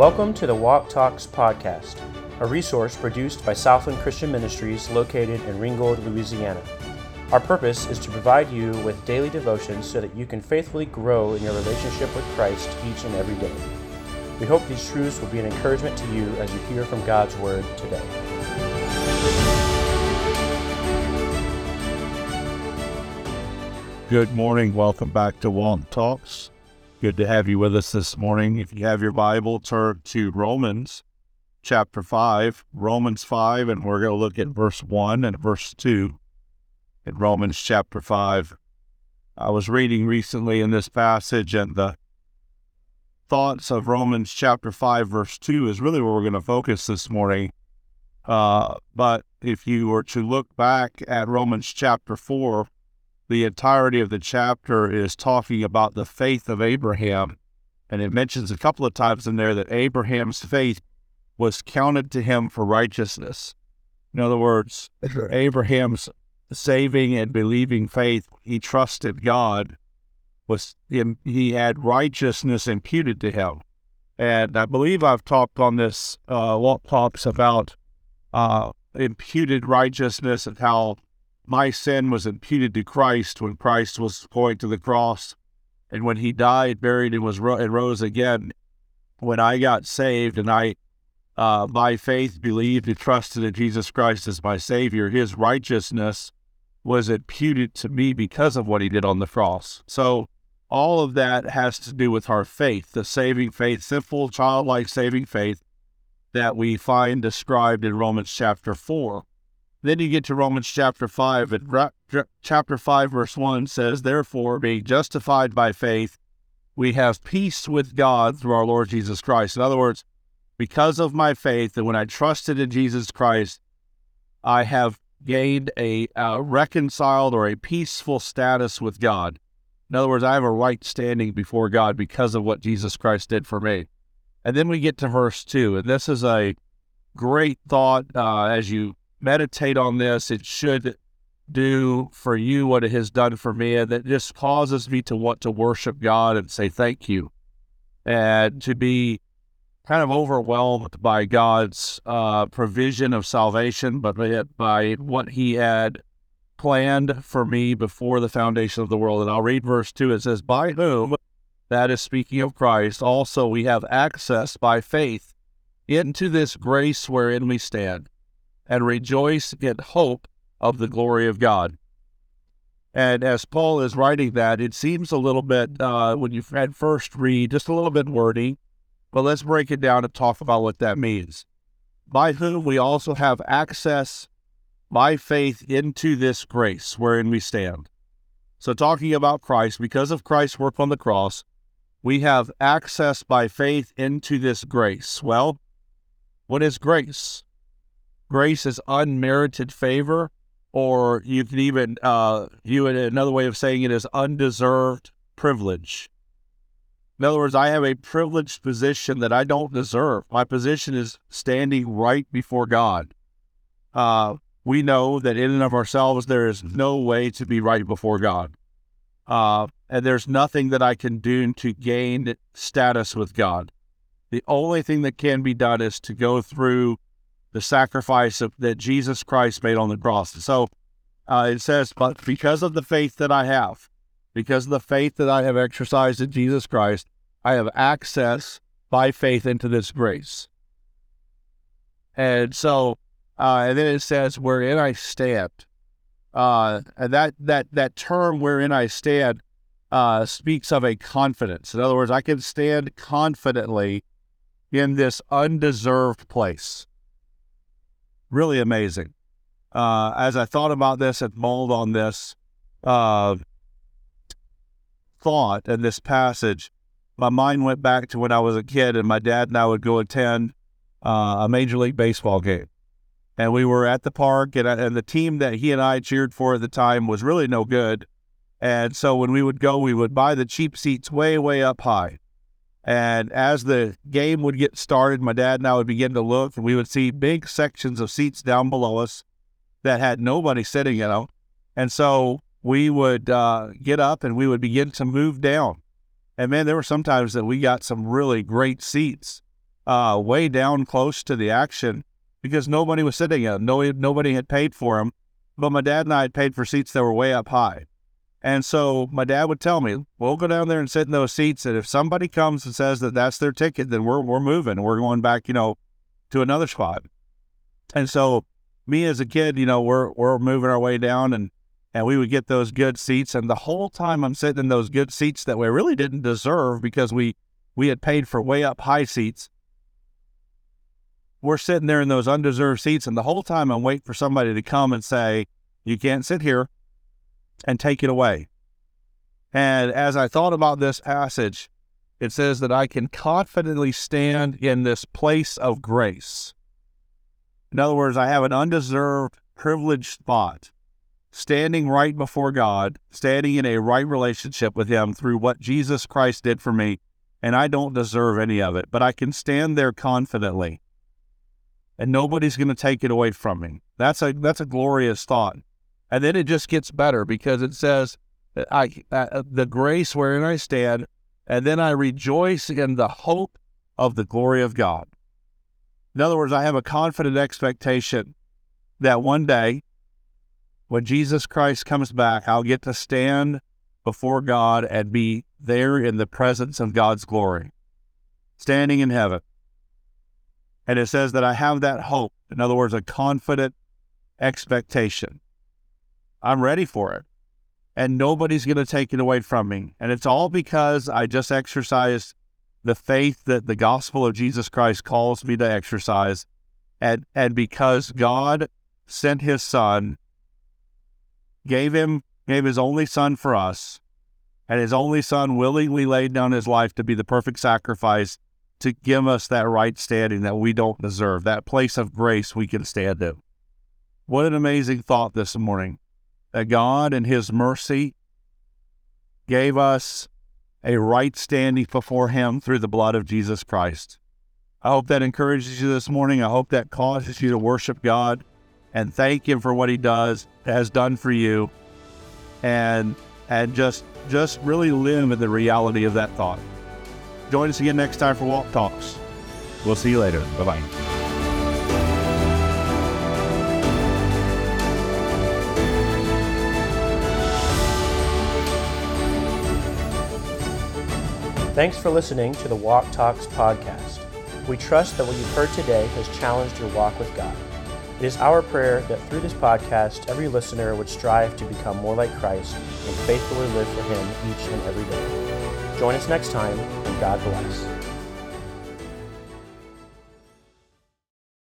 Welcome to the Walk Talks podcast, a resource produced by Southland Christian Ministries located in Ringgold, Louisiana. Our purpose is to provide you with daily devotions so that you can faithfully grow in your relationship with Christ each and every day. We hope these truths will be an encouragement to you as you hear from God's Word today. Good morning. Welcome back to Walk Talks. Good to have you with us this morning. If you have your Bible, turn to Romans chapter 5, Romans 5, and we're going to look at verse 1 and verse 2 in Romans chapter 5. I was reading recently in this passage, and the thoughts of Romans chapter 5, verse 2 is really where we're going to focus this morning. Uh, but if you were to look back at Romans chapter 4, the entirety of the chapter is talking about the faith of Abraham. And it mentions a couple of times in there that Abraham's faith was counted to him for righteousness. In other words, Abraham's saving and believing faith, he trusted God, was he had righteousness imputed to him. And I believe I've talked on this uh, what talks about uh, imputed righteousness and how my sin was imputed to Christ when Christ was going to the cross. And when he died, buried, and was ro- and rose again, when I got saved and I, uh, by faith, believed and trusted in Jesus Christ as my Savior, his righteousness was imputed to me because of what he did on the cross. So all of that has to do with our faith, the saving faith, simple, childlike saving faith that we find described in Romans chapter 4. Then you get to Romans chapter 5, and chapter 5, verse 1 says, Therefore, being justified by faith, we have peace with God through our Lord Jesus Christ. In other words, because of my faith, and when I trusted in Jesus Christ, I have gained a, reconciled or a peaceful status with God. In other words, I have a right standing before God because of what Jesus Christ did for me. And then we get to verse 2, and this is a great thought uh, as you meditate on this, it should do for you what it has done for me. And that just causes me to want to worship God and say thank you and to be kind of overwhelmed by God's uh, provision of salvation, but by what He had planned for me before the foundation of the world. And I'll read verse 2. It says, By whom, that is speaking of Christ, also we have access by faith into this grace wherein we stand and rejoice in hope of the glory of God. And as Paul is writing that, it seems a little bit, uh, when you at first read, just a little bit wordy, but let's break it down and talk about what that means. By whom we also have access by faith into this grace wherein we stand. So, talking about Christ, because of Christ's work on the cross, we have access by faith into this grace. Well, what is grace? Grace is unmerited favor, or you can even uh, view it another way of saying it is undeserved privilege. In other words, I have a privileged position that I don't deserve. My position is standing right before God. Uh, we know that in and of ourselves, there is no way to be right before God. Uh, and there's nothing that I can do to gain status with God. The only thing that can be done is to go through the sacrifice of, that Jesus Christ made on the cross. So uh, it says, but because of the faith that I have, because of the faith that I have exercised in Jesus Christ, I have access by faith into this grace. And so, uh, and then it says, wherein I stand. Uh, and that, that, that term, wherein I stand, uh, speaks of a confidence. In other words, I can stand confidently in this undeserved place really amazing. Uh, as I thought about this and mulled on this uh, thought and this passage, my mind went back to when I was a kid and my dad and I would go attend uh, a Major League Baseball game. And we were at the park, and, and the team that he and I cheered for at the time was really no good. And so when we would go, we would buy the cheap seats way, way up high. And as the game would get started, my dad and I would begin to look, and we would see big sections of seats down below us that had nobody sitting in them. And so we would uh, get up and we would begin to move down. And man, there were some times that we got some really great seats. uh, way down close to the action because nobody was sitting in. No, nobody had paid for them, but my dad and I had paid for seats that were way up high. And so my dad would tell me, "We'll go down there and sit in those seats, and if somebody comes and says that that's their ticket, then we're we're moving. We're going back, you know, to another spot." And so me as a kid, you know, we're we're moving our way down, and and we would get those good seats. And the whole time I'm sitting in those good seats that we really didn't deserve because we we had paid for way up high seats we're sitting there in those undeserved seats, and the whole time I'm waiting for somebody to come and say, You can't sit here and take it away. And as I thought about this passage, it says that I can confidently stand in this place of grace. In other words, I have an undeserved, privileged spot, standing right before God, standing in a right relationship with Him through what Jesus Christ did for me, and I don't deserve any of it, but I can stand there confidently and nobody's going to take it away from me. That's a that's a glorious thought. And then it just gets better because it says, "I uh, the grace wherein I stand, and then I rejoice in the hope of the glory of God." In other words, I have a confident expectation that one day, when Jesus Christ comes back, I'll get to stand before God and be there in the presence of God's glory, standing in heaven. And it says that I have that hope. In other words, a confident expectation. I'm ready for it. And nobody's going to take it away from me. And it's all because I just exercised the faith that the gospel of Jesus Christ calls me to exercise. And, and because God sent his son, gave him, gave his only son for us, and his only son willingly laid down his life to be the perfect sacrifice to give us that right standing that we don't deserve, that place of grace we can stand in. What an amazing thought this morning that God in His mercy gave us a right standing before Him through the blood of Jesus Christ. I hope that encourages you this morning. I hope that causes you to worship God and thank Him for what He does, has done for you, and and just just really live in the reality of that thought. Join us again next time for Walk Talks. We'll see you later. Bye bye. Thanks for listening to the Walk Talks podcast. We trust that what you've heard today has challenged your walk with God. It is our prayer that through this podcast, every listener would strive to become more like Christ and faithfully live for Him each and every day. Join us next time, and God bless.